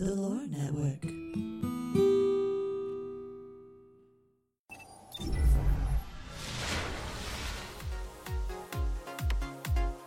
The Lore Network.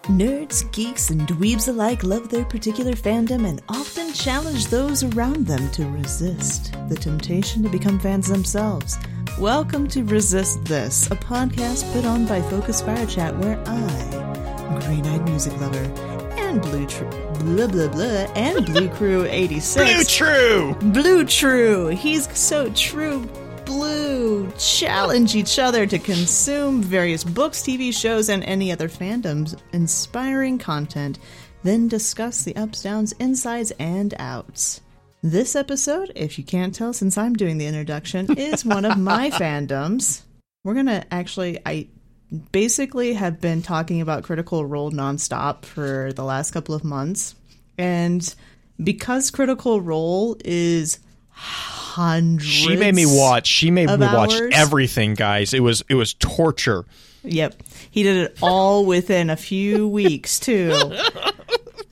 Nerds, geeks, and dweebs alike love their particular fandom and often challenge those around them to resist the temptation to become fans themselves. Welcome to Resist This, a podcast put on by Focus Fire Chat where I, Green Eyed Music Lover, and Blue Tr- blah blah blah and Blue Crew 86 Blue True. Blue True. He's so true. Blue challenge each other to consume various books, TV shows, and any other fandoms inspiring content, then discuss the ups, downs, insides, and outs. This episode, if you can't tell since I'm doing the introduction, is one of my fandoms. We're gonna actually, I basically have been talking about Critical Role nonstop for the last couple of months. And because Critical Role is hundreds. She made me watch. She made me watch hours. everything, guys. It was it was torture. Yep. He did it all within a few weeks, too.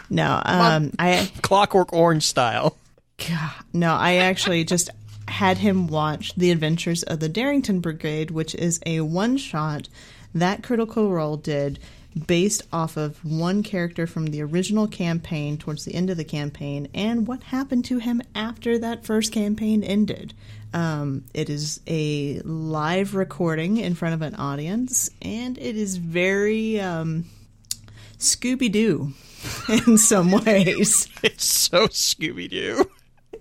No, um, I Clockwork Orange style. God, no, I actually just had him watch The Adventures of the Darrington Brigade, which is a one shot that Critical Role did based off of one character from the original campaign towards the end of the campaign and what happened to him after that first campaign ended. Um, it is a live recording in front of an audience, and it is very um, Scooby Doo in some ways. It's so Scooby Doo.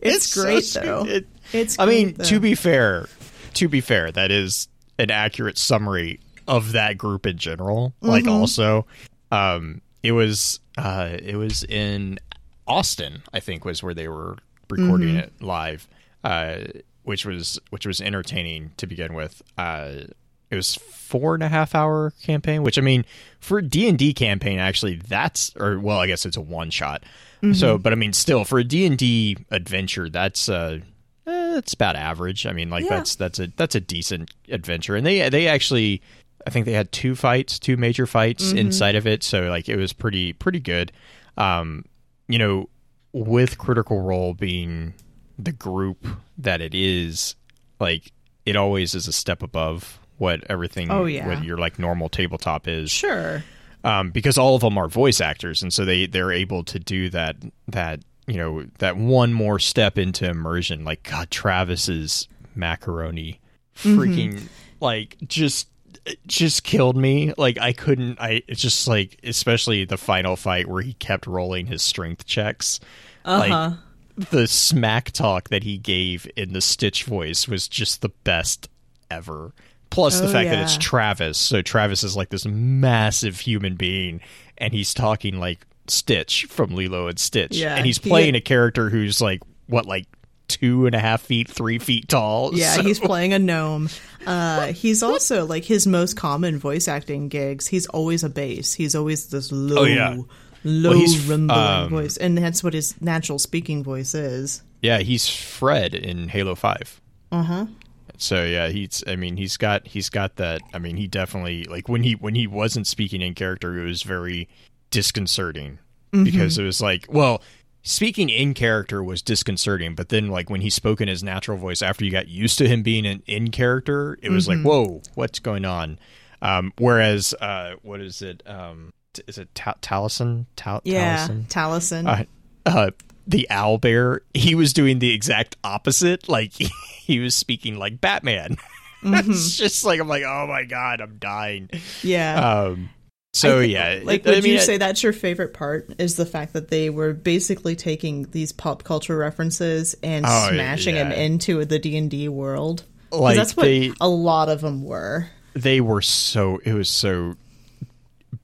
It's, great though. It's I mean, though. to be fair, to be fair, that is an accurate summary of that group in general. Like, Mm-hmm. also, um, it was uh, it was in Austin, I think, was where they were recording Mm-hmm. it live, uh, which was which was entertaining to begin with. Uh, it was four and a half hour campaign, which I mean, for D and D campaign, actually, that's or well, I guess it's a one shot. So, but I mean, still for a D and D adventure, that's uh, eh, it's about average. I mean, like Yeah. that's that's a that's a decent adventure, and they they actually, I think they had two fights, two major fights inside of it, so like it was pretty pretty good. Um, you know, with Critical Role being the group that it is, like it always is a step above what everything Oh, yeah. what your like normal tabletop is Sure. um, because all of them are voice actors, and so they they're able to do that that you know that one more step into immersion. Like God, Travis's macaroni, freaking like just just killed me. Like I couldn't. I it's just like especially the final fight where he kept rolling his strength checks. Uh-huh. Like the smack talk that he gave in the Stitch voice was just the best ever. Plus the Oh, fact that it's. Travis. So Travis is like this massive human being, and he's talking like Stitch from Lilo and Stitch, Yeah, and he's he- playing a character who's like what, like two and a half feet, three feet tall. Yeah, So- he's playing a gnome. Uh, he's also like his most common voice acting gigs. He's always a bass. He's always this low, Oh, yeah. low Well, rumbling um, voice, and that's what his natural speaking voice is. yeah, he's Fred in Halo Five. Uh huh. So yeah, he's. I mean, he's got he's got that. I mean, he definitely like when he when he wasn't speaking in character, it was very disconcerting because it was like, well, speaking in character was disconcerting, but then like when he spoke in his natural voice after you got used to him being in, in character, it was like, whoa, what's going on? Um, whereas, uh, what is it? Um, t- is it Ta- Taliesin? Tal- Yeah, Taliesin? Taliesin. uh, uh, the owl bear, he was doing the exact opposite. Like he was speaking like Batman. it's just like I'm like, oh my god, I'm dying. yeah. Um, so I yeah, like, I would you say that's your favorite part? Is the fact that they were basically taking these pop culture references and Oh, smashing them into the D and D world? Like, that's what they- a lot of them were. they were so it was so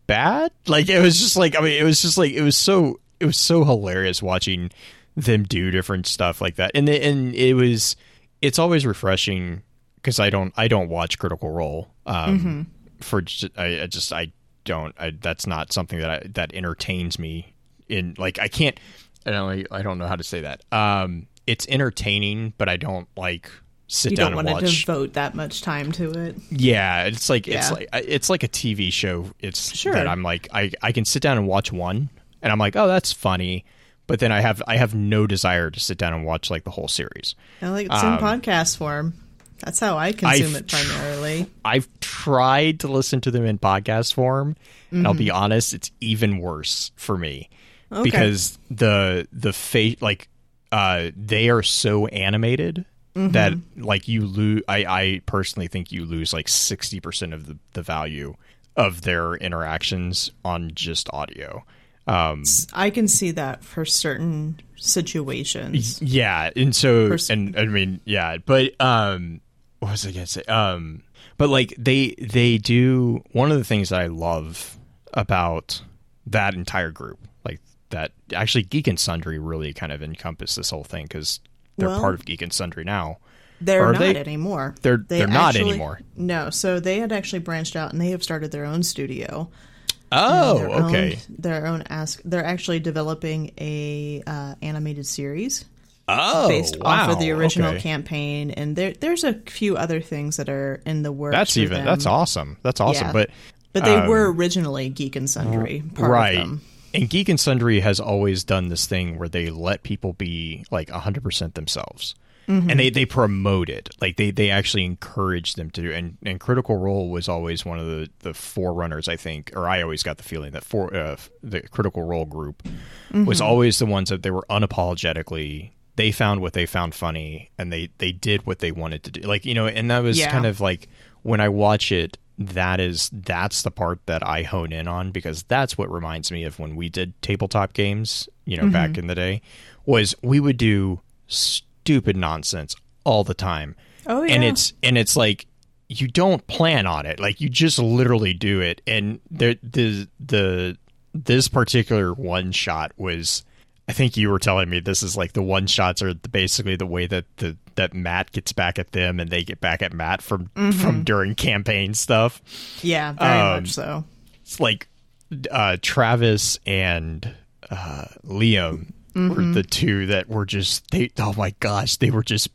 bad. Like it was just like I mean, it was just like it was so it was so hilarious watching them do different stuff like that, and the, and it was it's always refreshing because I don't I don't watch Critical Role um, for I, I just I don't I that's not something that I, that entertains me in like I can't I don't I don't know how to say that um it's entertaining but I don't like sit You down don't and want to devote that much time to it. yeah, it's like it's Yeah. like it's like a TV show. It's Sure. that I'm like I I can sit down and watch one, and I'm like, oh, that's funny, but then I have I have no desire to sit down and watch like the whole series. I like it's in Um, podcast form. That's how I consume I've it primarily. I've tried to listen to them in podcast form, and I'll be honest, it's even worse for me Okay. because the the fate like uh they are so animated that like you lose. I I personally think you lose like sixty percent of the the value of their interactions on just audio. Um, I can see that for certain situations. Yeah, and so Pers- and I mean, yeah, but um what was I gonna say? Um but like they they do one of the things that I love about that entire group, like that actually Geek and Sundry really kind of encompass this whole thing because they're Well- part of Geek and Sundry now. They're Are not they- anymore. They're- They they're not anymore. No, so they had actually branched out and they have started their own studio. Oh, their okay. Own, their own ask. They're actually developing a uh, animated series Oh, based wow. off of the original okay. campaign, and there there's a few other things that are in the works. That's even them. that's awesome. That's awesome. Yeah. But But they um, were originally Geek and Sundry, part right. of them. And Geek and Sundry has always done this thing where they let people be like 100% themselves. Mm-hmm. And they, they promote it. Like they, they actually encourage them to do and, and Critical Role was always one of the, the forerunners, I think, or I always got the feeling that for uh, the Critical Role group was Mm-hmm. always the ones that they were unapologetically they found what they found funny and they, they did what they wanted to do. Like, you know, and that was Yeah. kind of like when I watch it, that is that's the part that I hone in on because that's what reminds me of when we did tabletop games, you know, Mm-hmm. back in the day, was we would do stupid nonsense all the time. Oh, yeah And it's and it's like you don't plan on it. Like you just literally do it. And the the the this particular one shot was I think you were telling me this is like the one shots are basically the way that the that Matt gets back at them and they get back at Matt from Mm-hmm. from during campaign stuff. Yeah, very um, much so. It's like uh, Travis and uh, Liam Mm-hmm. were the two that were just they. Oh my gosh, they were just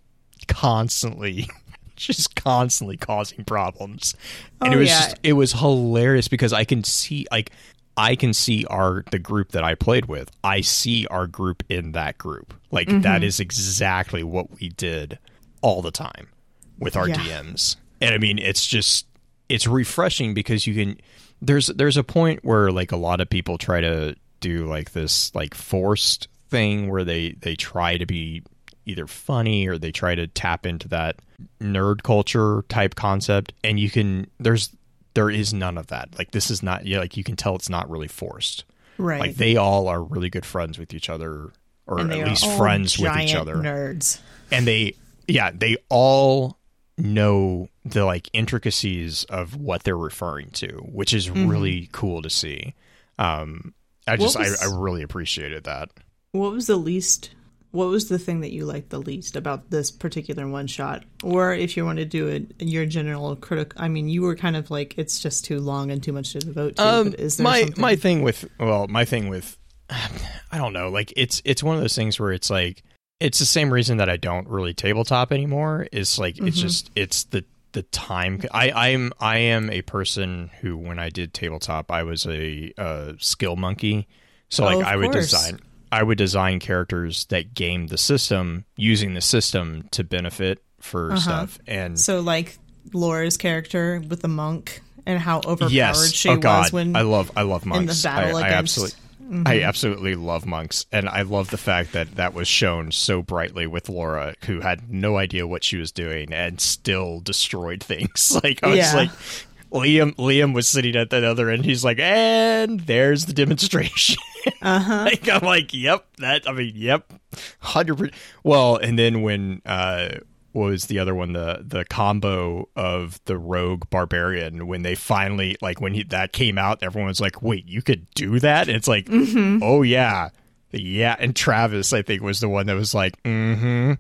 constantly. Just constantly causing problems, and Oh, it was yeah. just it was hilarious because I can see like I can see our the group that I played with. I see our group in that group. Like Mm-hmm. that is exactly what we did all the time with our Yeah. DMs. And I mean, it's just it's refreshing because you can there's there's a point where like a lot of people try to do like this like forced thing where they they try to be either funny or they try to tap into that nerd culture type concept and you can there's there is none of that like this is not yeah like you can tell it's not really forced Right. like they all are really good friends with each other or at least friends with each other Nerds. and they yeah they all know the like intricacies of what they're referring to which is really cool to see um i Mm-hmm. Just was- I, I really appreciated that What was the least? What was the thing that you liked the least about this particular one shot? Or if you want to do it, your general critic. I mean, you were kind of like it's just too long and too much to devote to. um is there my something? my thing with well my thing with i don't know like it's it's one of those things where it's like it's the same reason that i don't really tabletop anymore is like it's Mm-hmm. just it's the the time i i'm i am a person who when i did tabletop i was a uh skill monkey so Oh, like i would design i would design characters that game the system using the system to benefit for stuff and so like Laura's character with the monk and how overpowered yes she oh god was when i love i love monks battle I, I against- Mm-hmm. absolutely I absolutely love monks, and I love the fact that that was shown so brightly with Laura, who had no idea what she was doing and still destroyed things. Like I was Yeah. like, Liam, Liam was sitting at the other end. He's like, and there's the demonstration. Uh-huh. like I'm like, yep, that. I mean, yep, hundred percent. Well, and then when uh, what was the other one? The the combo of the rogue barbarian when they finally like when he, that came out, everyone was like, wait, you could do that? And it's like, Mm-hmm. oh yeah, yeah. And Travis, I think, was the one that was like, mm-hmm,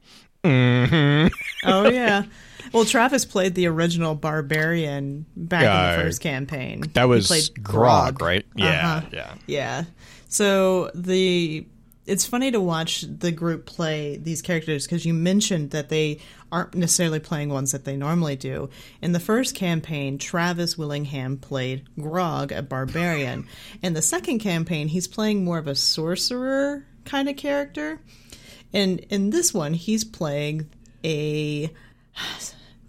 mm-hmm. oh yeah. Well, Travis played the original barbarian back in the first campaign. That He was played Grog, right? Yeah, Uh-huh. yeah. Yeah. So the it's funny to watch the group play these characters because you mentioned that they aren't necessarily playing ones that they normally do. In the first campaign, Travis Willingham played Grog, a barbarian. In the second campaign, he's playing more of a sorcerer kind of character. And in this one, he's playing a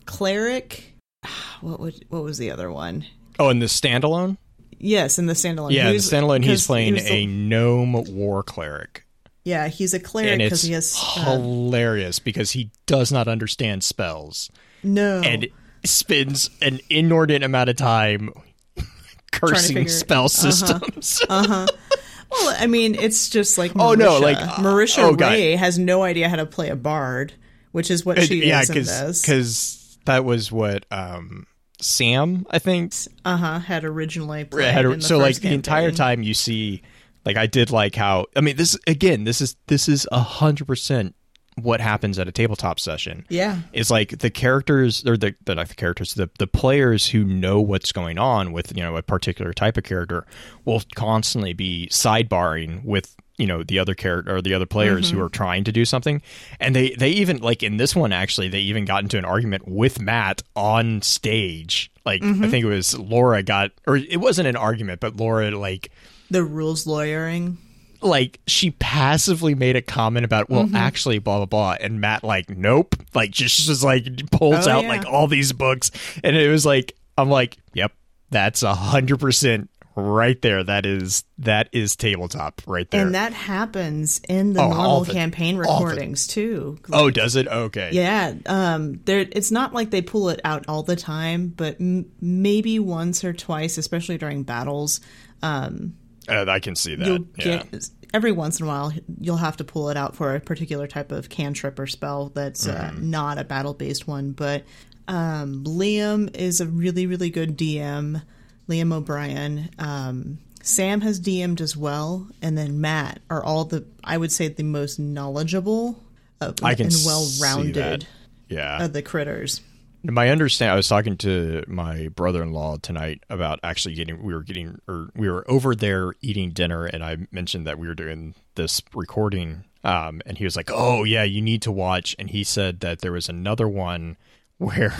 cleric. What was what was the other one? Oh, and the standalone. Yes, in the standalone. Yeah, He in the was- standalone, he's he playing was the- a gnome war cleric, yeah, he's a cleric because he has uh, hilarious because he does not understand spells no and spends an inordinate amount of time cursing figure- spell uh-huh. systems. Well, I mean, it's just like Marisha. Oh, no, like, uh, Marisha oh, Ray has no idea how to play a bard, which is what she yeah, is in this. because that was what um, Sam, I think, Uh huh. Had originally played. had, so like first the entire time you see like i did like how i mean this again this is this is a hundred percent what happens at a tabletop session Yeah. is like the characters or the, the not the characters the the players who know what's going on with you know a particular type of character will constantly be sidebarring with you know the other character or the other players who are trying to do something. And they they even like in this one actually they even got into an argument with Matt on stage. Like I think it was Laura got or it wasn't an argument but Laura like The rules lawyering. like she passively made a comment about well Mm-hmm. actually blah blah blah. And matt like nope. Like just just like pulls Oh, out yeah. like all these books. And it was like i'm like yep that's a hundred percent right there that is that is tabletop right there And that happens in the Oh, normal the- campaign all the- recordings too. oh does it okay Yeah, um, there. It's not like they pull it out all the time, but m- maybe once or twice, especially during battles, um, Uh, i can see that yeah get every once in a while you'll have to pull it out for a particular type of cantrip or spell that's uh, Mm-hmm. not a battle based one. But um, Liam is a really really good DM. Liam O'Brien. Um, Sam has DM'd as well, and then Matt are all the I would say the most knowledgeable can and well-rounded. yeah of the critters. My understand. I was talking to my brother-in-law tonight about actually getting. We were getting, or we were over there eating dinner, and I mentioned that we were doing this recording. Um, and he was like, "Oh yeah, you need to watch." And he said that there was another one where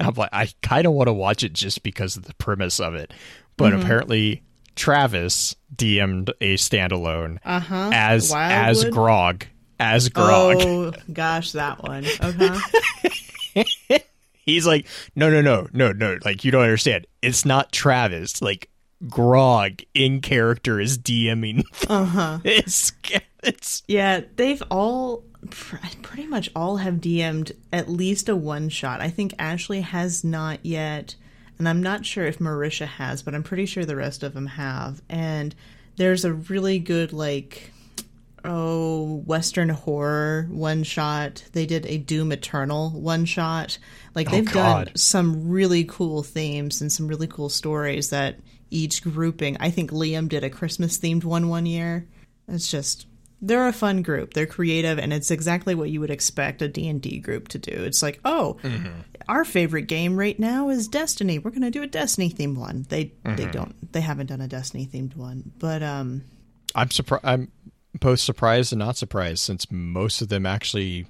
I'm like, I kind of want to watch it just because of the premise of it. But apparently, Travis DM'd a standalone Uh-huh. as as Grog as Grog. Oh gosh, that one. Okay. He's like, no, no, no, no, no. Like, you don't understand. It's not Travis. Like, Grog in character is DMing. Uh huh. It's, it's, Yeah, they've all pretty much all have DM'd at least a one shot. I think Ashley has not yet, and I'm not sure if Marisha has, but I'm pretty sure the rest of them have. And there's a really good like oh western horror one shot. They did a Doom Eternal one shot. Like oh, they've done some really cool themes and some really cool stories that each grouping. I think Liam did a Christmas themed one one year. It's just they're a fun group. They're creative and it's exactly what you would expect a D&D group to do. It's like, "Oh, our favorite game right now is Destiny. We're going to do a Destiny themed one." They they don't they haven't done a Destiny themed one. But um I'm surprised. I'm both surprised and not surprised since most of them actually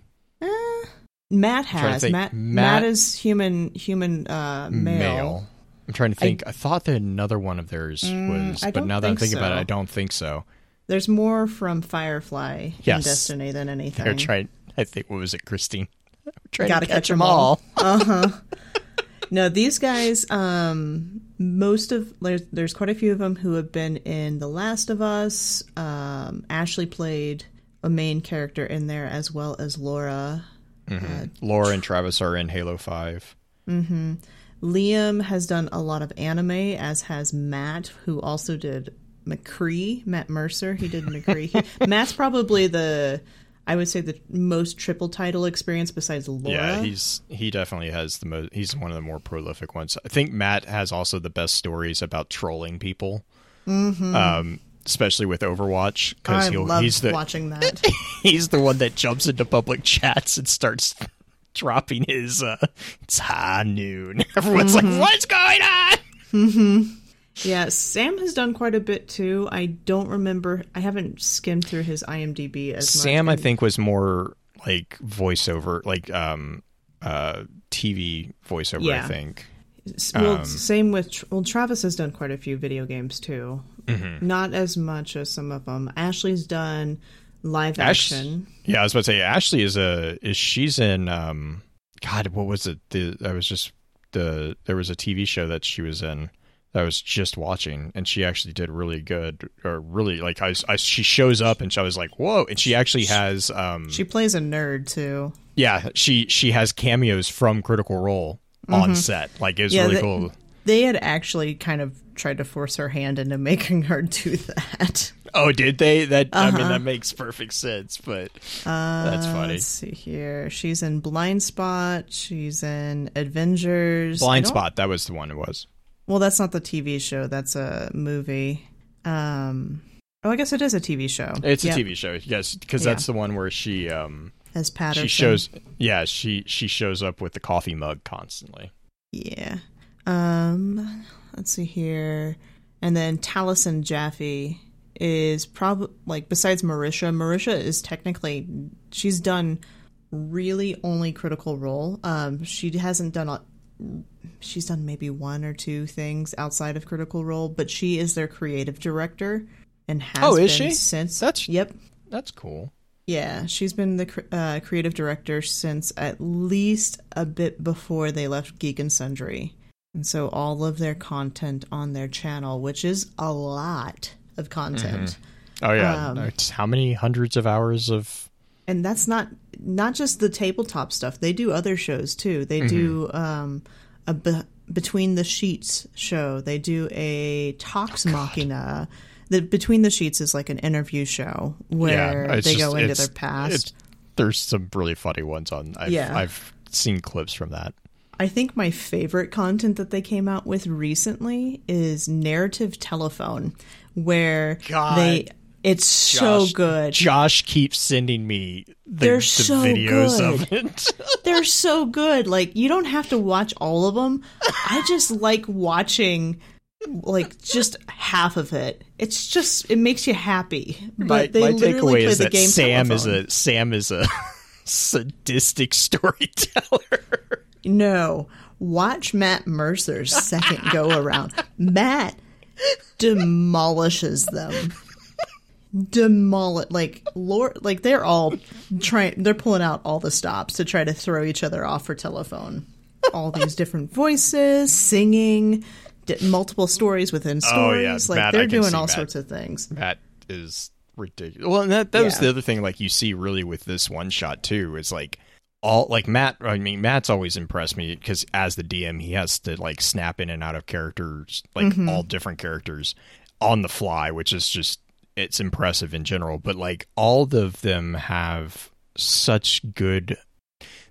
Matt has. Matt, Matt- Matt is human human uh male. male. I'm trying to think. I, thought that another one of theirs was, Mm, I but now that I'm think thinking about it. I don't think so. There's more from Firefly in Destiny than anything. They're trying. I think what was it, Christine? Trying Gotta to catch, catch them 'em all. all. No, these guys, um, most of there's, there's quite a few of them who have been in The Last of Us. Um, Ashley played a main character in there as well as Laura. Laura and Travis are in Halo Five. Liam has done a lot of anime, as has Matt, who also did McCree. Matt Mercer, he did McCree. He- Matt's probably the, I would say, the most triple title experience besides Laura. Yeah, he's he definitely has the most. He's one of the more prolific ones. I think Matt has also the best stories about trolling people, um, especially with Overwatch because he's the watching that. he's the one that jumps into public chats and starts dropping his uh, it's high noon. Everyone's Mm-hmm. like, "What's going on?" Yeah, Sam has done quite a bit too. I don't remember. I haven't skimmed through his IMDb as Sam, much. I think, was more like voiceover, like um, uh, TV voiceover. I think. Well, um, same with well, Travis has done quite a few video games too. Mm-hmm. Not as much as some of them. Ashley's done live Ash- action. Yeah, I was about to say Ashley is a is she's in um God, what was it? The I was just the there was a TV show that she was in I was just watching and she actually did really good or really like I, I she shows up and I was like, "Whoa." And she actually has um She plays a nerd too. yeah, she she has cameos from Critical Role on set. Like it was Mm-hmm. Yeah, really they- cool. They had actually kind of tried to force her hand into making her do that. Oh, did they? That I mean Uh-huh. that makes perfect sense, but that's Uh, funny. Let's see here. She's in Blind Spot. She's in Avengers. Blind Spot, that was the one it was. Well, that's not the TV show. That's a movie. Um, oh, I guess it is a TV show. It's Yep, a TV show, yes, because Yeah. that's the one where she um As Patterson. she shows yeah she she shows up with the coffee mug constantly Yeah. Um, let's see here. And then Taliesin Jaffe is probably like besides Marisha, Marisha is technically she's done really only critical role. Um, she hasn't done a she's done maybe one or two things outside of critical role, but she is their creative director and has Oh, is been she? since That's- yep that's cool yeah, she's been the uh, creative director since at least a bit before they left Geek and Sundry. And so all of their content on their channel, which is a lot of content. oh yeah Um, it's how many hundreds of hours of And that's not not just the tabletop stuff. They do other shows too. They do Mm-hmm. um a be- between the sheets show. They do a Talks Oh, Machina. The Between the Sheets is like an interview show where yeah they just- go into their past. there's some really funny ones on I've, Yeah. I've seen clips from that I think my favorite content that they came out with recently is Narrative Telephone, where God. they it's so good. Josh keeps sending me the, They're the so videos good. of it They're so good. Like you don't have to watch all of them. I just like watching like just half of it. It's just it makes you happy. But my, they my takeaway is the that game Sam telephone. is a Sam is a sadistic storyteller No. Watch Matt Mercer's second go around. Matt demolishes them. Demolish like Lord like they're all trying they're pulling out all the stops to try to throw each other off for telephone. All these different voices, singing, multiple stories within stories. Oh, yeah. Like Matt, I they're doing all Matt. sorts of things. That is ridiculous. Well, and that that was the other thing. Like you see, really with this one shot too, is like all like Matt. I mean, Matt's always impressed me because as the DM, he has to like snap in and out of characters, like Mm-hmm. all different characters on the fly, which is just it's impressive in general. But like all of them have such good.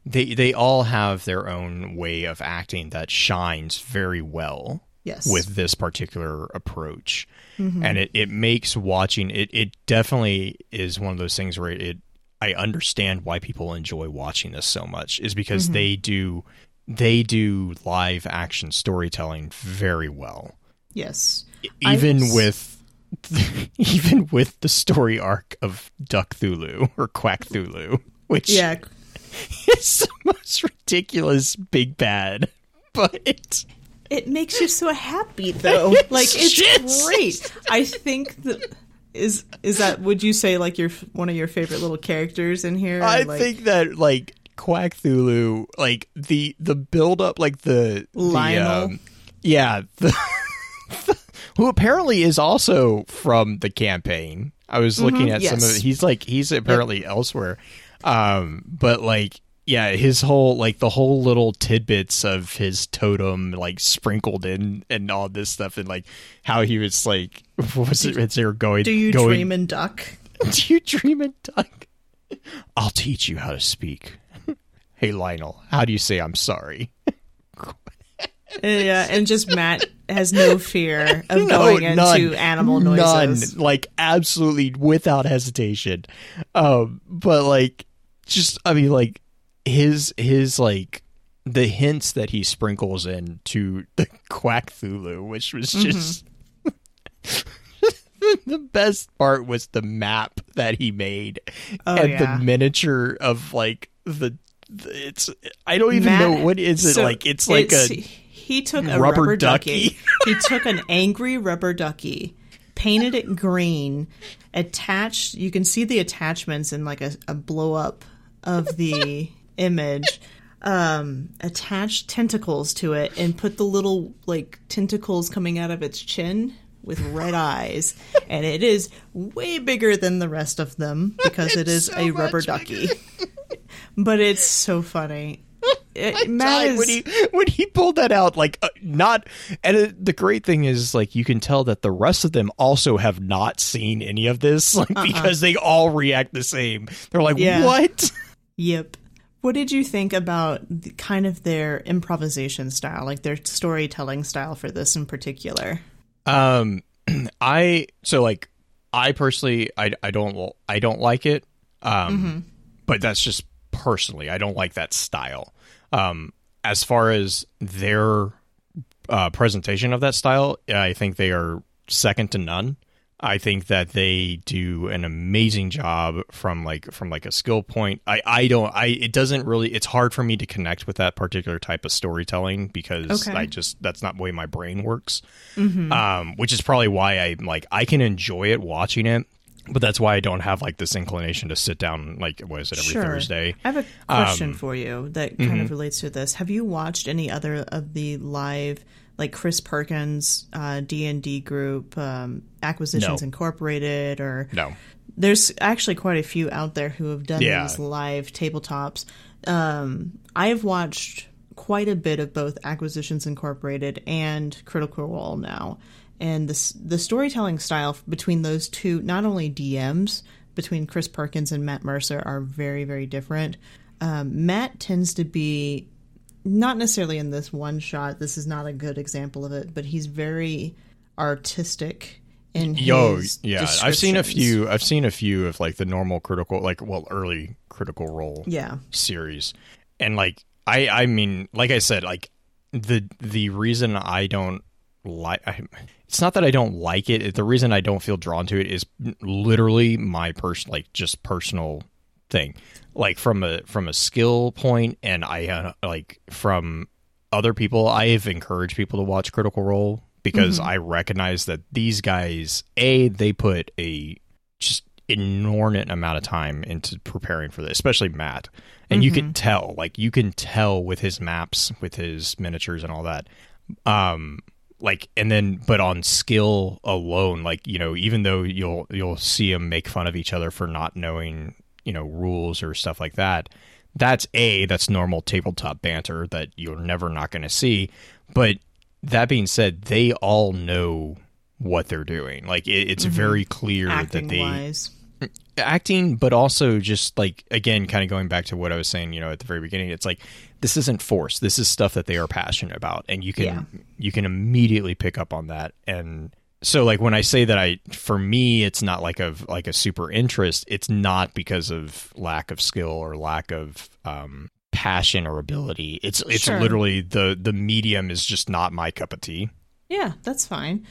They they all have their own way of acting that shines very well Yes. with this particular approach Mm-hmm. and it, it makes watching it it definitely is one of those things where it i understand why people enjoy watching this so much is because Mm-hmm. they do they do live action storytelling very well yes. Even was- with even with the story arc of duck thulu or quack thulu which Yeah. is the most ridiculous big bad but It makes you so happy though. like it's Shit. great. I think that is is that would you say like your one of your favorite little characters in here? I like, think that like Quack Thulu, like the the build up, like the the, um, yeah, the, who apparently is also from the campaign. I was looking at some of it. He's like he's apparently elsewhere, um, but like yeah, his whole like the whole little tidbits of his totem like sprinkled in and all this stuff and like how he was like what was it? They were going. do you going, dream and duck? do you dream in duck? I'll teach you how to speak. hey, Lionel, how do you say I'm sorry? Yeah, and just Matt has no fear of No, going into none. animal noises. None. Like, absolutely without hesitation. Um, but, like, just, I mean, like, his, his, like, the hints that he sprinkles in to the Quack Thulu, which was Mm-hmm. just. the best part was the map that he made Oh, and yeah. the miniature of like the, the it's I don't even Matt- know what is it so like it's like it's- a he took a rubber rubber, ducky. ducky. he took an angry rubber ducky, painted it green, attached. You can see the attachments in like a, a blow up of the image. Um, attach tentacles to it and put the little like tentacles coming out of its chin with red eyes, and it is way bigger than the rest of them because it is so a rubber ducky. but it's so funny. It, I Matt died is, when he when he pulled that out. Like uh, not, and it, the great thing is like you can tell that the rest of them also have not seen any of this, like because they all react the same. They're like, Yeah. "What?" Yep. What did you think about the, kind of their improvisation style, like their storytelling style for this in particular? Um, I so like I personally I I don't I don't like it. Um, but that's just personally I don't like that style. Um, as far as their uh, presentation of that style, I think they are second to none. I think that they do an amazing job from like from like a skill point. I I don't I it doesn't really it's hard for me to connect with that particular type of storytelling because Okay. I just that's not the way my brain works. Um, which is probably why I like I can enjoy it watching it, but that's why I don't have like this inclination to sit down like what is it every Thursday. I have a question Um, for you that kind mm-hmm. of relates to this. Have you watched any other of the live, like Chris Perkins uh, D and D group, um, Acquisitions No. Incorporated, or No. there's actually quite a few out there who have done Yeah. these live tabletops. Um, I have watched quite a bit of both Acquisitions Incorporated and Critical Role now, and the the storytelling style between those two, not only DMs between Chris Perkins and Matt Mercer, are very very different. Um, Matt tends to be not necessarily in this one shot. This is not a good example of it, but he's very artistic in Yo, his yeah, I've seen a few. I've seen a few of like the normal critical, like well, early critical role Yeah. series, and like I, I mean, like I said, like the the reason I don't like, it's not that I don't like it. The reason I don't feel drawn to it is literally my person, like just personal thing, like from a from a skill point, and I uh, like from other people. I have encouraged people to watch Critical Role because I recognize that these guys, a, they put a just inordinate amount of time into preparing for this, especially Matt. And you can tell, like you can tell with his maps, with his miniatures and all that. Um like and then but on skill alone, like, you know, even though you'll you'll see them make fun of each other for not knowing, you know, rules or stuff like that. That's a that's normal tabletop banter that you're never not going to see. But that being said, they all know what they're doing. Like it, it's mm-hmm. very clear Acting that they wise. acting, but also just like again, kind of going back to what I was saying, you know, at the very beginning. It's like this isn't force. This is stuff that they are passionate about, and you can Yeah. you can immediately pick up on that. And so, like when I say that, I for me, it's not like of like a super interest. It's not because of lack of skill or lack of um, passion or ability. It's it's Sure. literally the the medium is just not my cup of tea. Yeah, that's fine.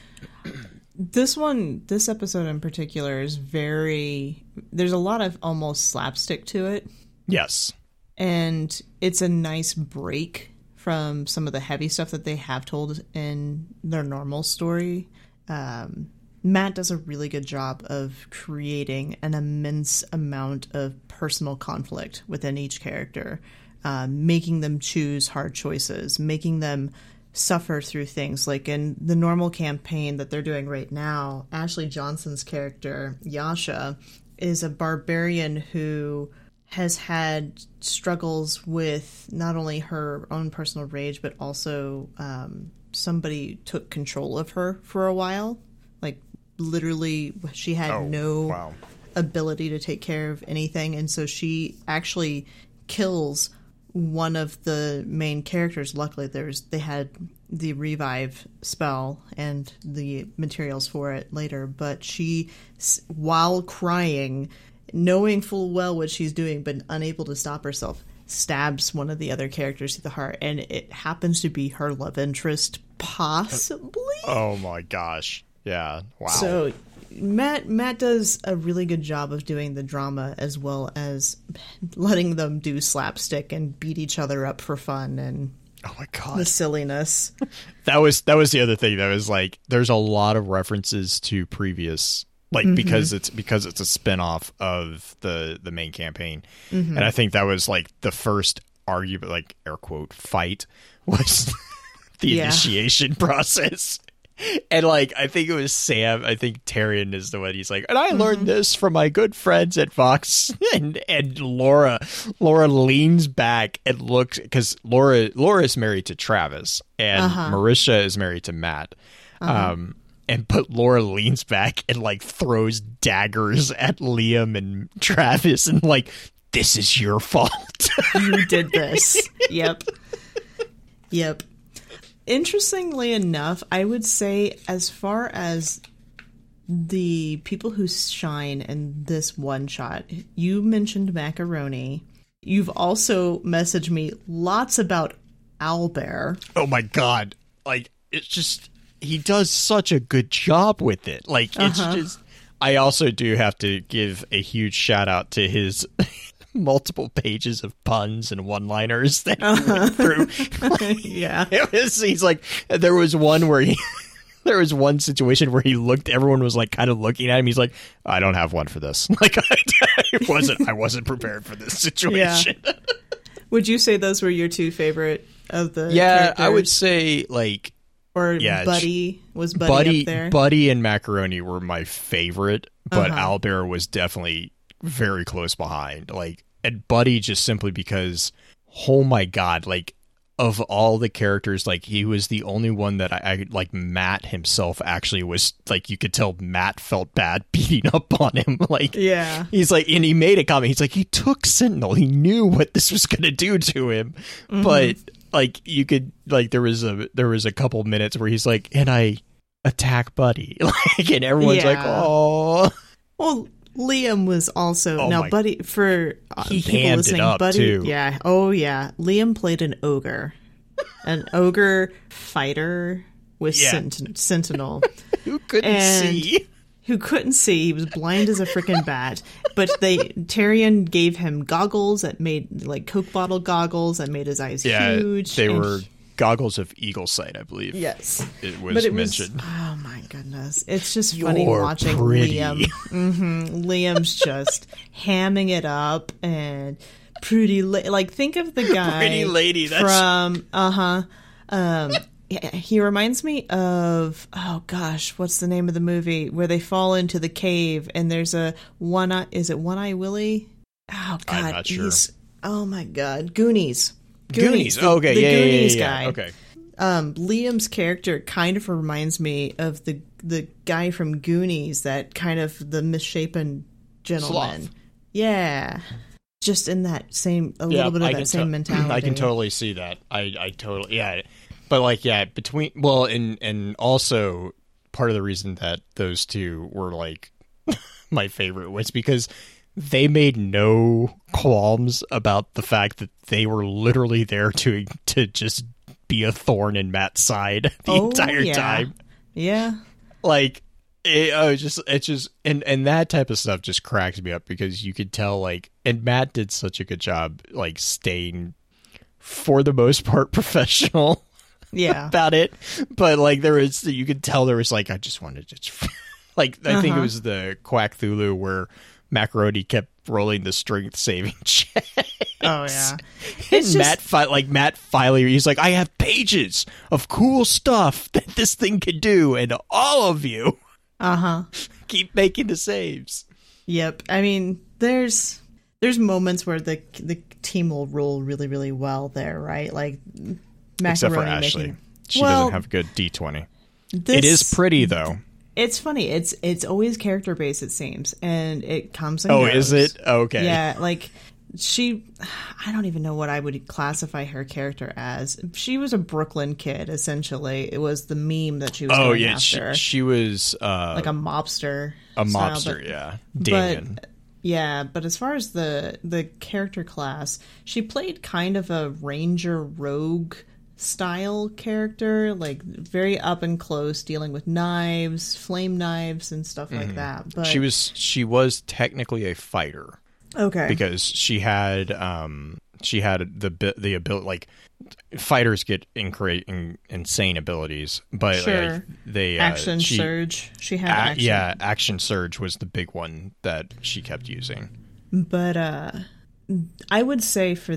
This one, this episode in particular, is very. There's a lot of almost slapstick to it, Yes. And it's a nice break from some of the heavy stuff that they have told in their normal story. Um, Matt does a really good job of creating an immense amount of personal conflict within each character, uh, making them choose hard choices, making them suffer through things. Like in the normal campaign that they're doing right now, Ashley Johnson's character, Yasha, is a barbarian who has had struggles with not only her own personal rage, but also um, somebody took control of her for a while. Like, literally, she had Oh, no wow. ability to take care of anything. And so she actually kills one of the main characters. Luckily, there's they had the revive spell and the materials for it later. But she, while crying, knowing full well what she's doing, but unable to stop herself, stabs one of the other characters to the heart, and it happens to be her love interest, possibly. Oh my gosh. Yeah. Wow. So Matt Matt does a really good job of doing the drama as well as letting them do slapstick and beat each other up for fun and oh my god the silliness. That was that was the other thing that was like there's a lot of references to previous like because it's because it's a spin-off of the the main campaign Mm-hmm. and i think that was like the first argument like air quote fight was the Yeah. initiation process and like i think it was sam i think Taryon is the one he's like and i Mm-hmm. learned this from my good friends at vox and and laura laura leans back and looks because laura laura is married to travis and Uh-huh. marisha is married to matt um and but Laura leans back and like throws daggers at Liam and Travis and like this is your fault. you did this. yep. Yep. Interestingly enough, I would say as far as the people who shine in this one shot, you mentioned macaroni. You've also messaged me lots about Owlbear. oh my god. Like it's just he does such a good job with it. Like it's uh-huh. just I also do have to give a huge shout out to his multiple pages of puns and one-liners that he went uh-huh. through. yeah. It was, he's like, there was one where he, there was one situation where he looked, everyone was like kind of looking at him. He's like, I don't have one for this. Like, I, I wasn't, I wasn't prepared for this situation. Yeah, Would you say those were your two favorite of the Yeah, I would say like or yeah, Buddy was Buddy, Buddy, up there? Buddy and Macaroni were my favorite, but Uh-huh. Owlbear was definitely very close behind. Like, and Buddy just simply because, oh my god, like of all the characters, like he was the only one that I, I like. Matt himself actually was like, you could tell Matt felt bad beating up on him. Like, yeah. He's like, and he made a comment. He's like, he took Sentinel. He knew what this was going to do to him, Mm-hmm. but like, you could like, there was a there was a couple minutes where he's like, and I attack Buddy, like, and everyone's like, oh, Well, Liam was also Oh now my- Buddy for uh, people listening. Buddy, too. yeah, oh yeah. Liam played an ogre, an ogre fighter with Yeah. sent- Sentinel, who couldn't And- see? Who couldn't see. He was blind as a freaking bat. But they Taryon gave him goggles that made like Coke bottle goggles that made his eyes Yeah, huge. they were he- goggles of eagle sight, I believe. yes. it was But it mentioned. was oh my goodness! It's just funny You're watching pretty. Liam. hmm Liam's just hamming it up and pretty la- like think of the guy Pretty lady, that's- from uh huh. Um, he reminds me of oh gosh, what's the name of the movie where they fall into the cave and there's a one eye? Is it One Eye Willie? Oh god, I'm not sure. he's oh my god, Goonies. Goonies. the- okay, the yeah, yeah, yeah, yeah, guy Okay. um, Liam's character kind of reminds me of the the guy from Goonies, that kind of the misshapen gentleman. Sloth. Yeah, just in that same a little bit of I that same to- mentality. I can totally see that. I, I totally yeah. But like yeah, between well and and also part of the reason that those two were like my favorite was because they made no qualms about the fact that they were literally there to to just be a thorn in Matt's side the Oh, entire yeah. time. Yeah, Like it, oh, just it's just and and that type of stuff just cracks me up because you could tell like and Matt did such a good job like staying for the most part professional yeah, about it but like there was you could tell there was like I just wanted to like I think it Uh-huh. was the Quack Thulu where Macaroni kept rolling the strength saving check oh yeah. and just- Matt fi- like Matt finally he's like I have pages of cool stuff that this thing could do and all of you Uh huh. keep making the saves. Yep. I mean, there's there's moments where the the team will roll really really well there, right? Like macaroni Except for Ashley. making. She Well, doesn't have good D twenty. This, It is pretty though. It's funny. It's it's always character based. It seems, and it comes and Oh, goes. is it? Okay. Yeah, like she. I don't even know what I would classify her character as. She was a Brooklyn kid, essentially. It was the meme that she was Oh yeah, she, she was uh, like a mobster. a style, mobster. but- yeah, Damien. But yeah, but as far as the the character class, she played kind of a ranger rogue style character, like very up and close, dealing with knives, flame knives, and stuff like that. But Mm-hmm. she was she was technically a fighter okay. because she had um she had the the ability like fighters get incre- in, insane abilities, but Sure. like, they uh, action she- surge. She had a- action. yeah, action surge was the big one that she kept using. But uh I would say for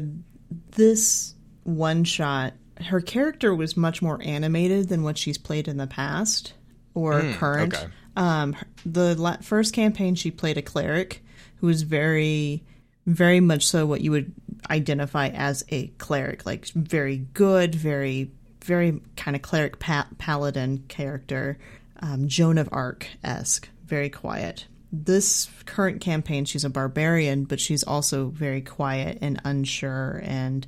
this one shot, her character was much more animated than what she's played in the past or current. okay. Um the la- first campaign she played a cleric who was very very much so what you would identify as a cleric, like very good, very very kind of cleric pa- paladin character, um, Joan of Arc esque, very quiet. This current campaign, she's a barbarian, but she's also very quiet and unsure and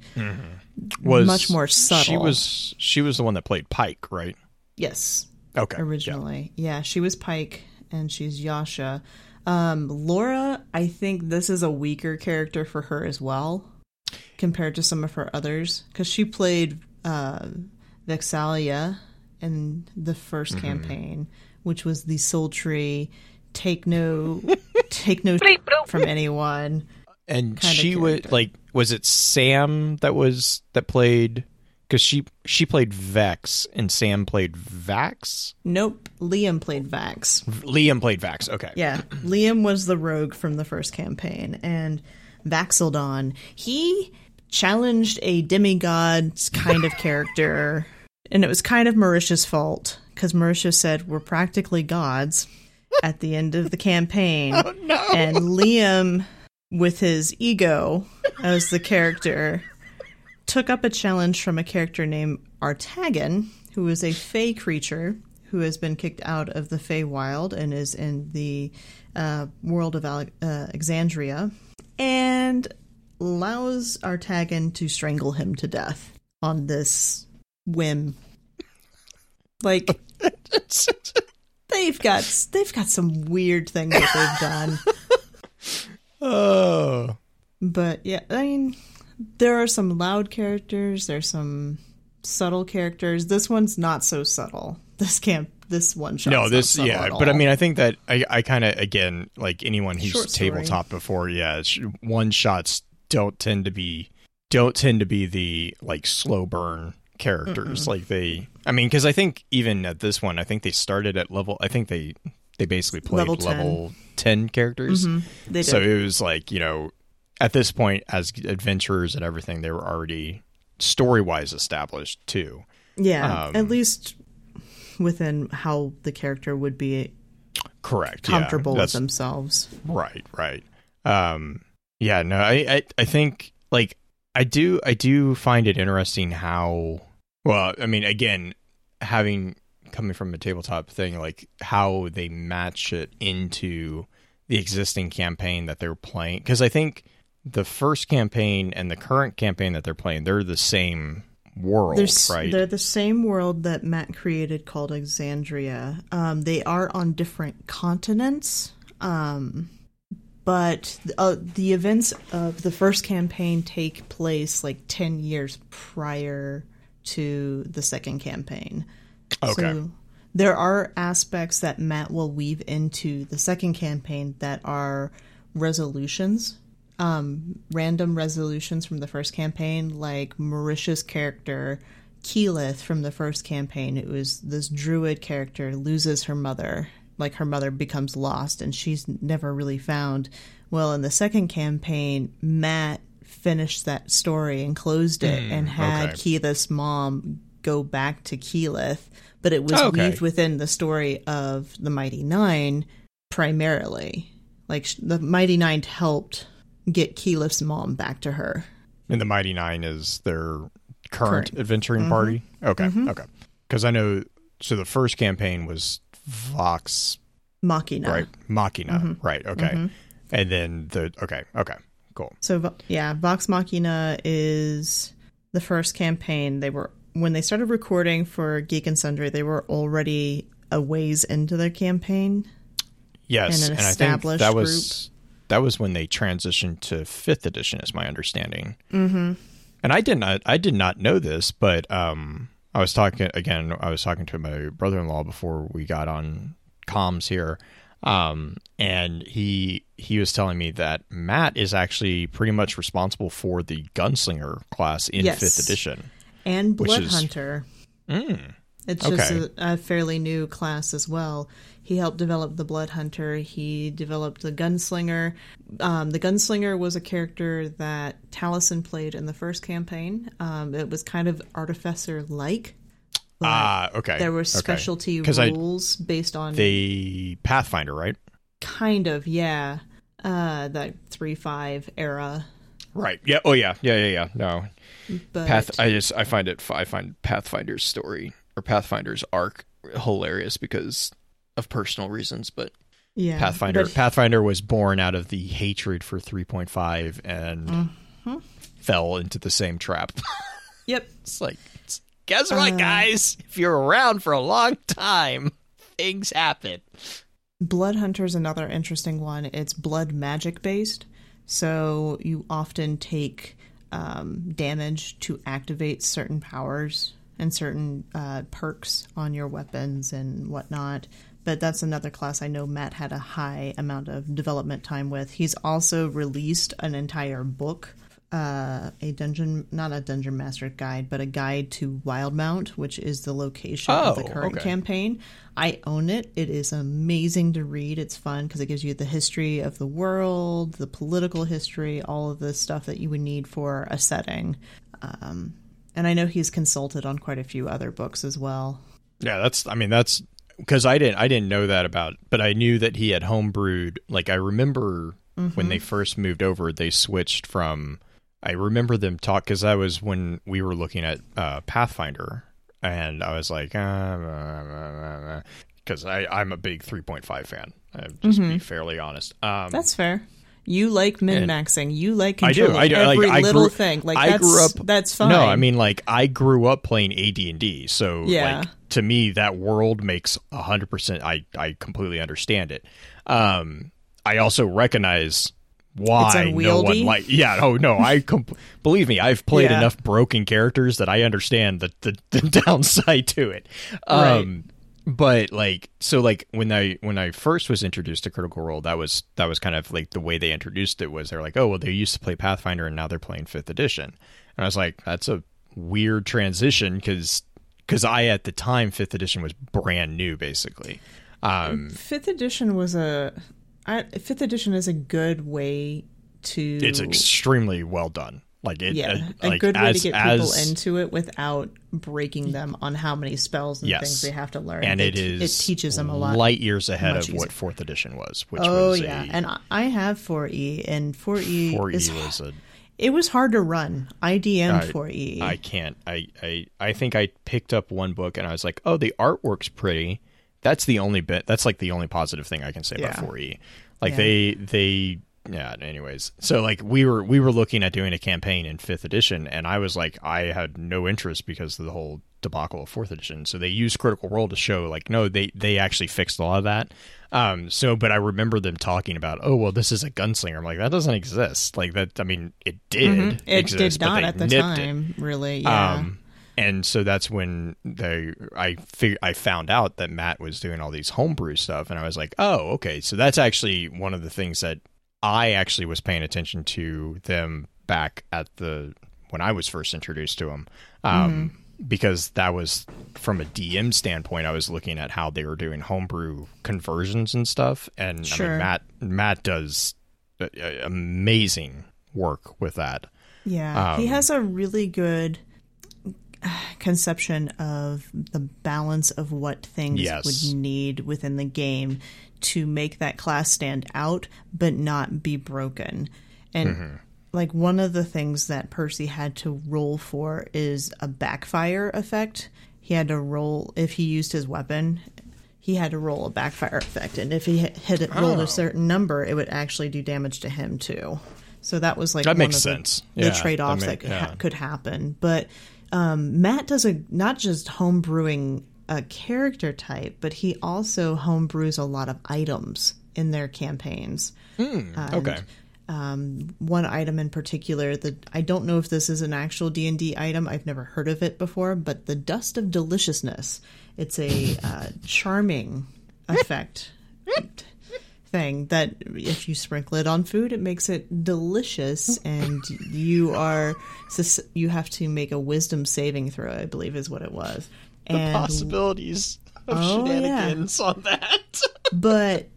Was Much more subtle. She was she was the one that played Pike, right? yes, Okay, originally. Yeah. she was Pike and she's Yasha. Um, Laura, I think this is a weaker character for her as well compared to some of her others because she played uh, Vex'ahlia in the 1st campaign, which was the sultry take no take no from anyone. And she was like was it sam that was that played because she she played vex and sam played vax? Nope, Liam played Vax. liam played vax. Okay. Yeah, Liam was the rogue from the first campaign, and Vax'ildan, he challenged a demigod's kind of character, and it was kind of Marisha's fault because Marisha said we're practically gods at the end of the campaign, oh, no. and Liam, with his ego as the character, took up a challenge from a character named Artagan, who is a fey creature who has been kicked out of the Feywild and is in the uh, world of Ale- uh, and allows Artagan to strangle him to death on this whim. Like they've got they've got some weird things that they've done. Oh But yeah, I mean, there are some loud characters. There's some subtle characters. This one's not so subtle. This can't. This one shot. no this yeah but i mean i think that i i kind of again like anyone who's tabletop before yeah one shots don't tend to be don't tend to be the like slow burn characters like they i mean because i think even at this one i think they started at level i think they they basically played Level level 10. 10, characters they did. so it was like you know at this point as adventurers and everything they were already story wise established too yeah, um, at least within how the character would be correct yeah. comfortable with themselves. Right, right. Um yeah, no, I, I I think like I do I do find it interesting how well, I mean again, having coming from a tabletop thing, like how they match it into the existing campaign that they're playing because I think the first campaign and the current campaign that they're playing, they're the same world, There's, right? They're the same world that Matt created called Exandria. Um, they are on different continents, um, but uh, the events of the first campaign take place like 10 years prior to the second campaign. Okay. So there are aspects that Matt will weave into the second campaign that are resolutions, um, random resolutions from the first campaign, like Marisha's character, Keyleth from the first campaign. It was this druid character loses her mother, like her mother becomes lost and she's never really found. Well, in the second campaign, Matt finished that story and closed it and had okay. Keyleth's mom go back to Keyleth, but it was Okay. weaved within the story of the Mighty Nein primarily. Like the Mighty Nein helped get Keyleth's mom back to her. And the Mighty Nein is their current, Current. Mm-hmm. adventuring party. Okay, okay. Because I know. So the first campaign was Vox, Machina. right? Machina, Mm-hmm. right? Okay. And then the okay, okay, cool. So yeah, Vox Machina is the first campaign. They were when they started recording for Geek and Sundry, they were already a ways into their campaign. Yes, And an and I think established that was that was when they transitioned to fifth edition, is my understanding. Mm-hmm. And I did not, I did not know this, but um, I was talking again. I was talking to my brother-in-law before we got on comms here. Um, and he he was telling me that Matt is actually pretty much responsible for the gunslinger class in Yes. fifth edition. And Which Blood is- Hunter. Mm. It's just a, a fairly new class as well. He helped develop the Blood Hunter. He developed the Gunslinger. Um, the Gunslinger was a character that Taliesin played in the first campaign. Um, it was kind of artificer like. Ah, okay. There were Okay. specialty I- rules based on The Pathfinder, right? kind of yeah, uh, that three five era. Right. Yeah. Oh, yeah. Yeah. Yeah. Yeah. No. But Path. I just I find it. I find Pathfinder's story or Pathfinder's arc hilarious because of personal reasons, but yeah, Pathfinder but- Pathfinder was born out of the hatred for 3.5 and Mm-hmm. fell into the same trap. yep. it's like it's, guess what, Uh. guys? If you're around for a long time, things happen. Blood Hunter is another interesting one. It's blood magic based, so you often take um, damage to activate certain powers and certain uh, perks on your weapons and whatnot. But that's another class I know Matt had a high amount of development time with. He's also released an entire book, uh, a dungeon, not a dungeon master guide, but a guide to Wildemount, which is the location of the Oh, current okay. campaign. I own it. It is amazing to read. It's fun because it gives you the history of the world, the political history, all of the stuff that you would need for a setting. Um, and I know he's consulted on quite a few other books as well. Yeah, that's. I mean, that's because I didn't. I didn't know that about, but I knew that he had homebrewed. Like I remember when they first moved over, they switched from. I remember them talk because that was when we were looking at uh, Pathfinder, and I was like, ah, ah, ah, because I I'm a big 3.5 fan. I just be mm-hmm. fairly honest. Um, That's fair. You like min maxing. You like I do. I do. every like, I little grew, thing. Like I that's, grew up. That's fine. No, I mean like I grew up playing AD and D, so Yeah. like to me that world makes hundred percent. I I completely understand it. Um, I also recognize why no unwieldy? one like. Yeah. Oh no, I com- believe me. I've played Yeah. enough broken characters that I understand the the, the downside to it. Um, but like so like when i when i first was introduced to critical role that was that was kind of like the way they introduced it was they're like oh well they used to play pathfinder and now they're playing fifth edition and i was like that's a weird transition because because i at the time fifth edition was brand new basically um fifth edition was a I, fifth edition is a good way to. it's extremely well done like it yeah, uh, a like, good way as- to get people as- into it without breaking them on how many spells and Yes. things they have to learn. and it t- is it teaches them a lot. light years ahead of what fourth edition was which oh was yeah, a, and I- have 4e, and 4e 4e was a it was hard to run. I DM'd I- 4e. I can't. I, I I think I picked up one book and I was like, oh, the artwork's pretty. That's the only bit. That's like the only positive thing I can say Yeah. about 4E. Like Yeah. they they yeah. Anyways, so like we were we were looking at doing a campaign in fifth edition, and I was like, I had no interest because of the whole debacle of fourth edition. So they used Critical Role to show like, no, they they actually fixed a lot of that. Um. So, but I remember them talking about, oh well, this is a gunslinger. I'm like, that doesn't exist. Like that. I mean, it did. Mhm. It exist, did not at the nipped it. time, really. Yeah. Um, and so that's when they I fig- I found out that Matt was doing all these homebrew stuff, and I was like, oh, okay. So that's actually one of the things that I actually was paying attention to them back at the when I was first introduced to them, um, because that was from a DM standpoint. I was looking at how they were doing homebrew conversions and stuff, and I mean Matt Matt does uh, amazing work with that. Yeah, he Um, has a really good uh, conception of the balance of what things Yes. would need within the game to make that class stand out but not be broken. And Mm-hmm. like one of the things that Percy had to roll for is a backfire effect. He had to roll if he used his weapon. He had to roll a backfire effect, and if he hit it, rolled Oh. a certain number, it would actually do damage to him too. So that was like That one makes of the- sense. The, Yeah, trade offs that that, make- ha- yeah. could happen, but um, Matt does a not just homebrewing a character type, but he also homebrews a lot of items in their campaigns. And, okay. Um, one item in particular that I don't know if this is an actual D and D item. I've never heard of it before, but the dust of deliciousness. It's a uh, charming effect. thing that if you sprinkle it on food, it makes it delicious, and you are you have to make a wisdom saving throw. I believe is what it was. The And- possibilities of Oh, yeah. shenanigans on that. but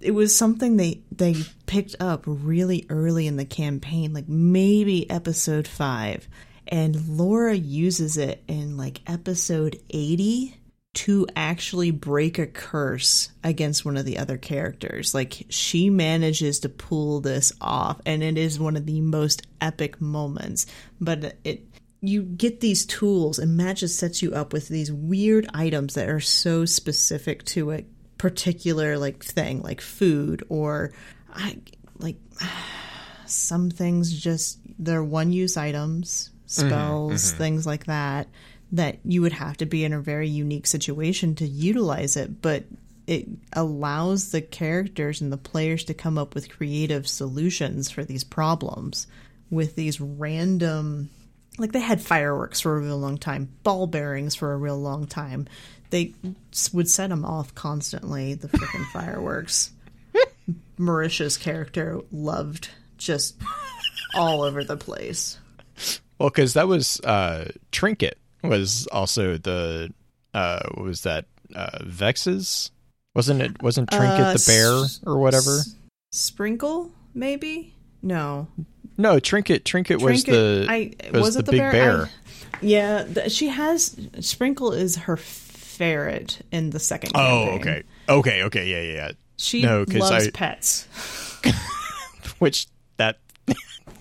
it was something they they picked up really early in the campaign like maybe episode 5 and Laura uses it in like episode 80 to actually break a curse against one of the other characters. Like she manages to pull this off and it is one of the most epic moments. But it you get these tools and Matt just sets you up with these weird items that are so specific to a particular like thing like food or I like some things just they're one use items mm-hmm, spells mm-hmm. things like that that you would have to be in a very unique situation to utilize it but it allows the characters and the players to come up with creative solutions for these problems with these random like they had fireworks for a real long time, ball bearings for a real long time. They would set them off constantly. The freaking fireworks. Marisha's character loved just all over the place. Well, because that was uh, Trinket was also the uh, what was that uh, Vex's? Wasn't it? Wasn't Trinket Uh, the bear s- or whatever? S- Sprinkle, maybe? No. No, Trinket. Trinket, was the I, was, the, it the big bear? bear. I- yeah, th- she has Sprinkle is her ferret in the second. oh, campaign. okay, okay, okay, yeah, yeah, yeah. She No, loves I- pets. Which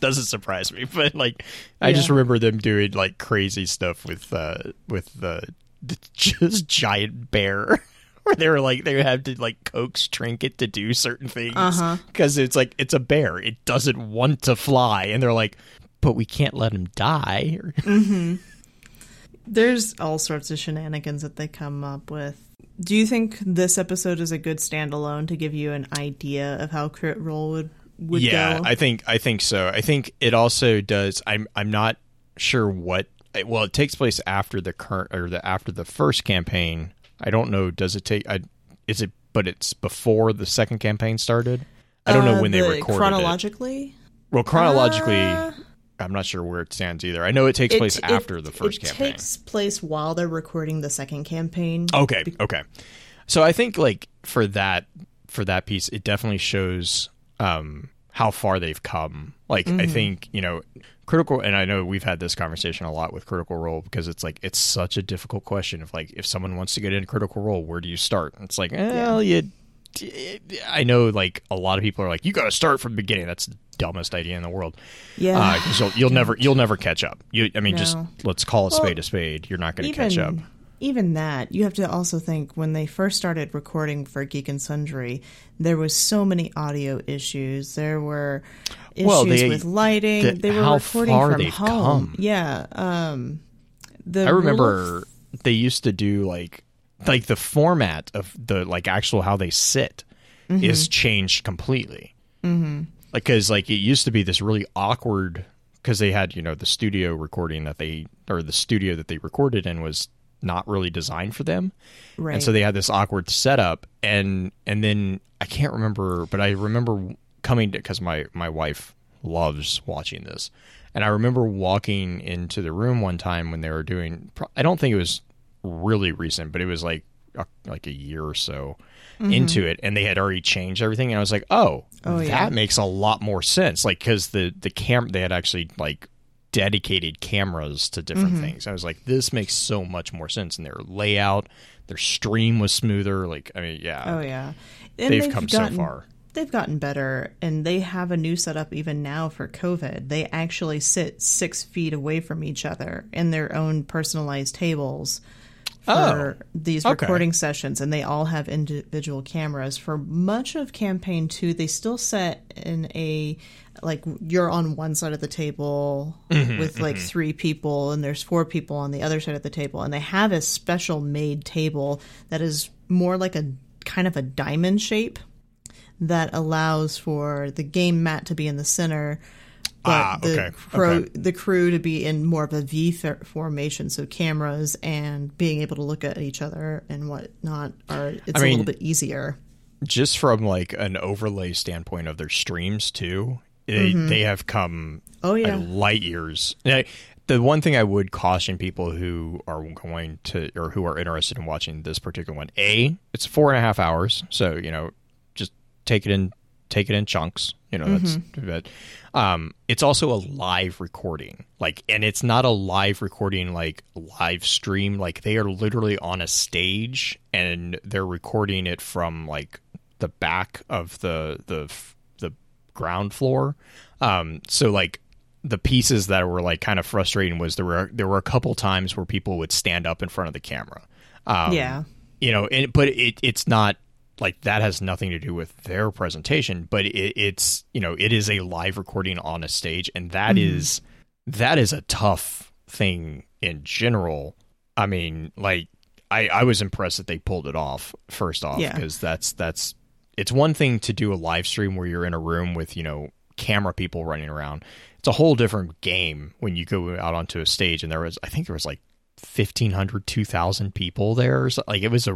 doesn't surprise me, but like I just remember them doing like crazy stuff with uh with the, the just giant bear. Where they were like they have to like coax Trinket to do certain things Uh-huh. because it's like it's a bear, it doesn't want to fly, and they're like, but we can't let him die. There's all sorts of shenanigans that they come up with. Do you think this episode is a good standalone to give you an idea of how crit roll would would yeah, go? I think I think so. I think it also does. I'm I'm not sure what. Well, it takes place after the current or the after the first campaign. I don't know. Does it take? I, is it? But it's before the second campaign started. I don't know Uh, when they the- recorded it. chronologically. Well, chronologically, Uh, I'm not sure where it stands either. I know it takes It- place it- after the first campaign. it takes place while they're recording the second campaign. Okay, okay. So I think like for that for that piece, it definitely shows um, how far they've come. Like I think you know, critical, and I know we've had this conversation a lot with Critical Role because it's like it's such a difficult question. Of like, if someone wants to get into Critical Role, where do you start? And it's like, well, you. I know, like a lot of people are like, you got to start from the beginning. That's the dumbest idea in the world. Yeah. because you'll, you'll never you'll never catch up. You, I mean, just let's call a Well, spade a spade. You're not going to catch up. Even that you have to also think when they first started recording for geek and sundry there was so many audio issues there were issues Well, they- with lighting the- they were recording from home come. yeah um the I of- remember they used to do like like the format of the like actual how they sit Mm-hmm. is changed completely. Mm-hmm. Like because like it used to be this really awkward because they had you know the studio recording that they or the studio that they recorded in was not really designed for them, right and so they had this awkward setup and and then I can't remember, but I remember coming to because my my wife loves watching this, and I remember walking into the room one time when they were doing. I don't think it was really recent, but it was like a, like a year or so mm-hmm. into it, and they had already changed everything, and I was like, oh, Oh, that yeah. makes a lot more sense, like because the the cam they had actually like dedicated cameras to different Mm-hmm. things. I was like, this makes so much more sense, and their layout, their stream was smoother. Like, I mean, yeah, oh yeah and they've come so far. They've gotten better, and they have a new setup even now for COVID. They actually sit six feet away from each other in their own personalized tables for these Oh, okay. recording sessions, and they all have individual cameras. For much of campaign two, they still set in a like you're on one side of the table Mm-hmm, with like three people, and there's four people on the other side of the table, and they have a special made table that is more like a kind of a diamond shape that allows for the game mat to be in the center, but Ah, the okay, crew okay. the crew to be in more of a V formation. So cameras and being able to look at each other and whatnot are it's I a mean, little bit easier. just from like an overlay standpoint of their streams too, they they have come Oh, yeah. like, light years. Now, The one thing I would caution people who are going to or who are interested in watching this particular one, a it's four and a half hours, so you know just take it in take it in chunks. You know that's but um, it's also a live recording, like, and it's not a live recording like live stream. Like they are literally on a stage and they're recording it from like the back of the the the ground floor. Um, so like the pieces that were like kind of frustrating was there were there were a couple times where people would stand up in front of the camera. Um, Yeah. you know, and, but it it's not like that has nothing to do with their presentation, but it, it's you know it is a live recording on a stage, and that mm-hmm. is that is a tough thing in general. I mean, like I I was impressed that they pulled it off first off Yeah. because that's that's it's one thing to do a live stream where you're in a room with you know camera people running around. It's a whole different game when you go out onto a stage and there was I think there was like 1500 2000 people there so, like it was a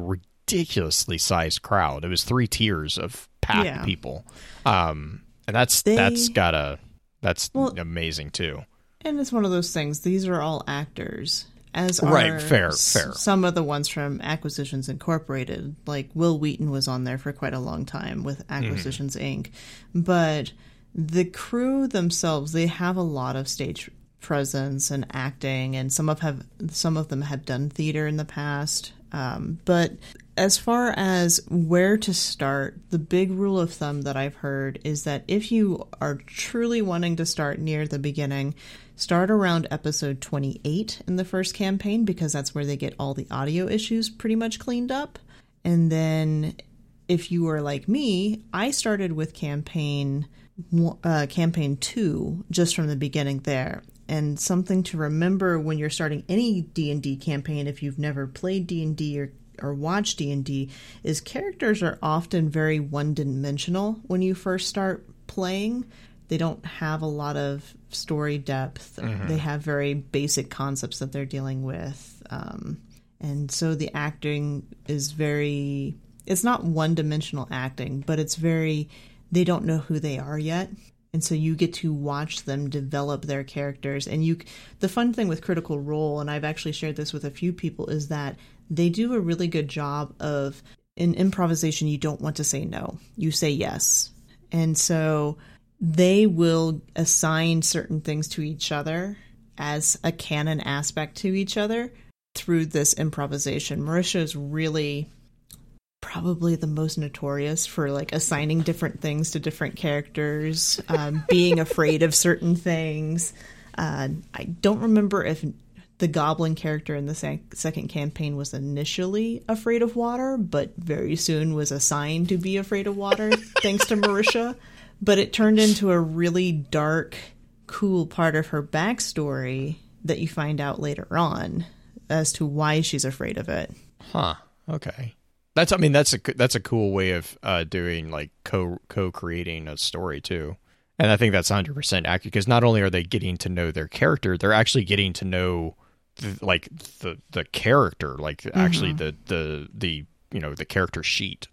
ridiculously sized crowd it was three tiers of packed Yeah. people um and that's They- that's gotta that's Well- amazing too And it's one of those things. These are all actors, as are Right, fair, s- fair. Some of the ones from Acquisitions Incorporated, like Wil Wheaton, was on there for quite a long time with Acquisitions Inc. But the crew themselves, they have a lot of stage presence and acting, and some of have some of them have done theater in the past. Um, but as far as where to start, the big rule of thumb that I've heard is that if you are truly wanting to start near the beginning, start around episode 28 in the first campaign because that's where they get all the audio issues pretty much cleaned up. And then if you are like me, I started with campaign uh, campaign 2 just from the beginning there. And something to remember when you're starting any D&D campaign if you've never played D&D or or watched D&D is characters are often very one-dimensional when you first start playing. They don't have a lot of story depth. They have very basic concepts that they're dealing with. Um, and so the acting is very it's not one dimensional acting but it's very they don't know who they are yet and so you get to watch them develop their characters. And you the fun thing with critical role and i've actually shared this with a few people is that they do a really good job of in improvisation you don't want to say no. You say yes. And so they will assign certain things to each other as a canon aspect to each other through this improvisation. Marisha is really probably the most notorious for like assigning different things to different characters, um, being afraid of certain things. Uh, I don't remember if the goblin character in the sec- second campaign was initially afraid of water, but very soon was assigned to be afraid of water thanks to Marisha. But it turned into a really dark, cool part of her backstory that you find out later on as to why she's afraid of it. Huh. Okay. That's I mean that's a that's a cool way of uh, doing like co co creating a story too, and I think that's hundred percent accurate because not only are they getting to know their character, they're actually getting to know the, like the the character, like actually the the the you know the character sheet.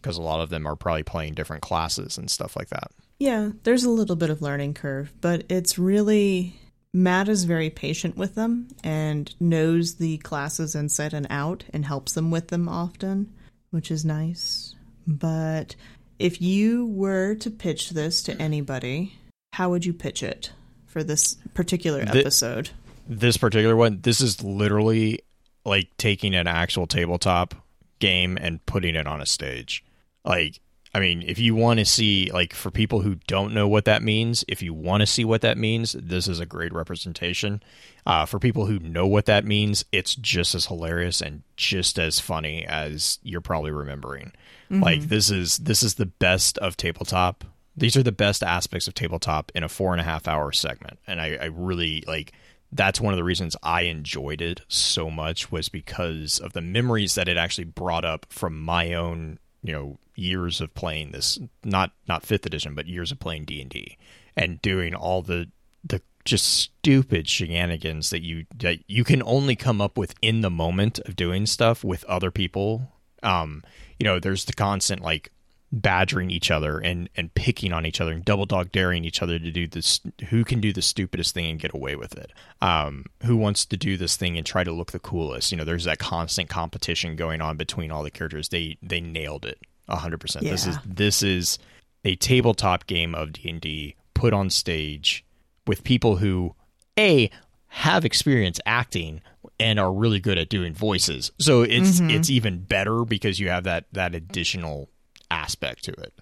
Because a lot of them are probably playing different classes and stuff like that. Yeah, there's a little bit of learning curve, but it's really Matt is very patient with them and knows the classes inside and out and helps them with them often, which is nice. But if you were to pitch this to anybody, how would you pitch it for this particular episode? this particular one, this is literally like taking an actual tabletop game and putting it on a stage. Like, I mean, if you want to see, like, for people who don't know what that means, if you want to see what that means, this is a great representation. Uh, for people who know what that means, it's just as hilarious and just as funny as you're probably remembering. Like, this is this is the best of tabletop. These are the best aspects of tabletop in a four and a half hour segment, and I, I really like that's one of the reasons I enjoyed it so much was because of the memories that it actually brought up from my own, you know, years of playing this not not 5th edition, but years of playing D&D and doing all the the just stupid shenanigans that you that you can only come up with in the moment of doing stuff with other people. Um, you know, there's the constant like badgering each other and and picking on each other and double dog daring each other to do this who can do the stupidest thing and get away with it? Um who wants to do this thing and try to look the coolest? You know there's that constant competition going on between all the characters. They they nailed it 100% Yeah. this is this is a tabletop game of D&D put on stage with people who a have experience acting and are really good at doing voices. So it's it's even better because you have that that additional aspect to it.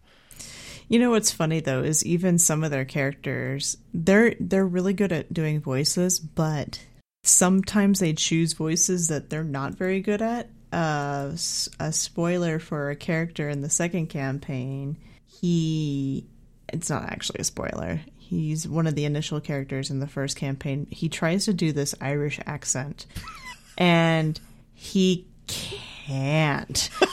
You know what's funny though is even some of their characters they're they're really good at doing voices, but sometimes they choose voices that they're not very good at. Uh, a spoiler for a character in the second campaign, he it's not actually a spoiler. He's one of the initial characters in the first campaign. He tries to do this Irish accent, and he can't.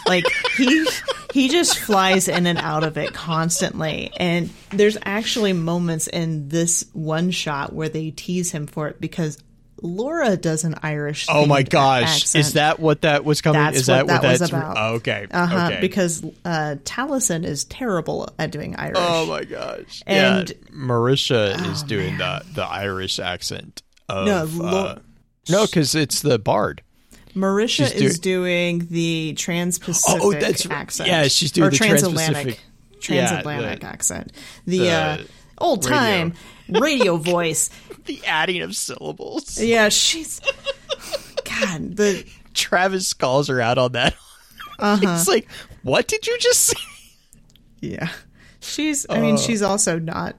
Like he he just flies in and out of it constantly. And there's actually moments in this one shot where they tease him for it because Laura does an Irish. Oh my gosh, accent. is that what that was coming? That's is that what that was that's about. Oh, okay. Uh-huh, okay. Because uh, Taliesin is terrible at doing Irish. oh my gosh. And- yeah, Marisha is Oh, doing the the Irish accent of No, uh, No, cuz it's the bard. Marisha do- is doing the Trans-Pacific Oh, that's accent. Yeah, she's doing or the transatlantic, Trans-Pacific- yeah, transatlantic the- accent. The, the uh, old time radio voice. The adding of syllables. Yeah, she's God. The Travis calls her out on that. Uh-huh. He's like, "What did you just say?" yeah, she's. I mean, she's also not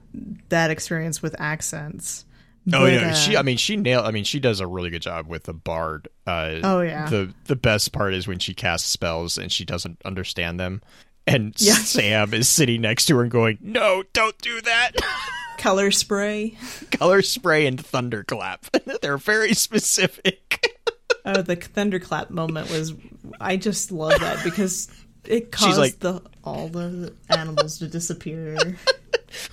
that experienced with accents. Oh But, yeah, uh, she. I mean, she nailed. I mean, she does a really good job with the bard. Uh, Oh, yeah. The the best part is when she casts spells and she doesn't understand them, and Yeah. Sam is sitting next to her and going, "No, don't do that." color spray. Color spray and thunderclap. They're very specific. Oh, the thunderclap moment was. I just love that because it caused like- the all the animals to disappear.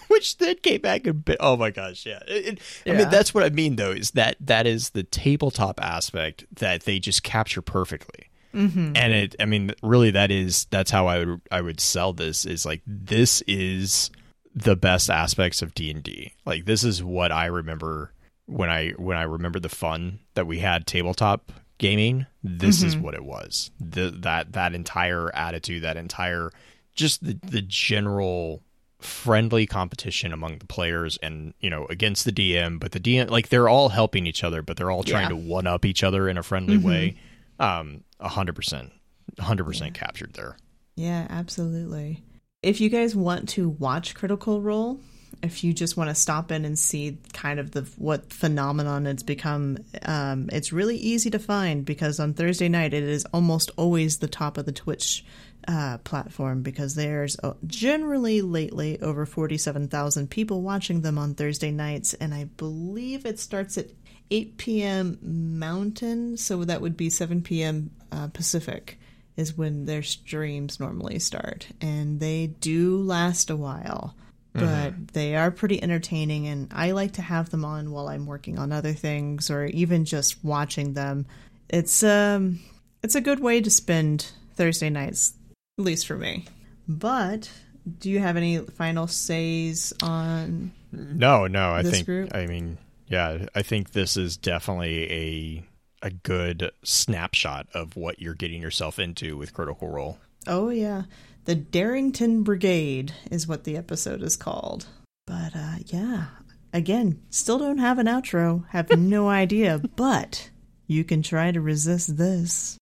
Which then came back a bit. Oh my gosh, yeah. It- it- I mean, that's what I mean though. Is that that is the tabletop aspect that they just capture perfectly. Mm-hmm. And it, I mean, really, that is that's how I would I would sell this. Is like this is the best aspects of D and D. Like this is what I remember when I when I remember the fun that we had tabletop gaming. This is what it was. The that that entire attitude, that entire just the the general friendly competition among the players and you know against the DM but the DM like they're all helping each other but they're all trying Yeah. to one up each other in a friendly way um 100% 100% captured there Yeah, absolutely. If you guys want to watch Critical Role, if you just want to stop in and see kind of the what phenomenon it's become, um, it's really easy to find because on Thursday night it is almost always the top of the Twitch uh, platform because there's uh, generally lately over forty-seven thousand people watching them on Thursday nights, and I believe it starts at 8 p.m. Mountain, so that would be 7 p.m. Uh, Pacific is when their streams normally start, and they do last a while, but they are pretty entertaining, and I like to have them on while I'm working on other things or even just watching them. It's um, it's a good way to spend Thursday nights, at least for me. But do you have any final says on? no no i think group? i mean yeah i think this is definitely a a good snapshot of what you're getting yourself into with critical role Oh yeah, the Darrington Brigade is what the episode is called. But uh, yeah, again, still don't have an outro. Have no idea, but you can try to resist this.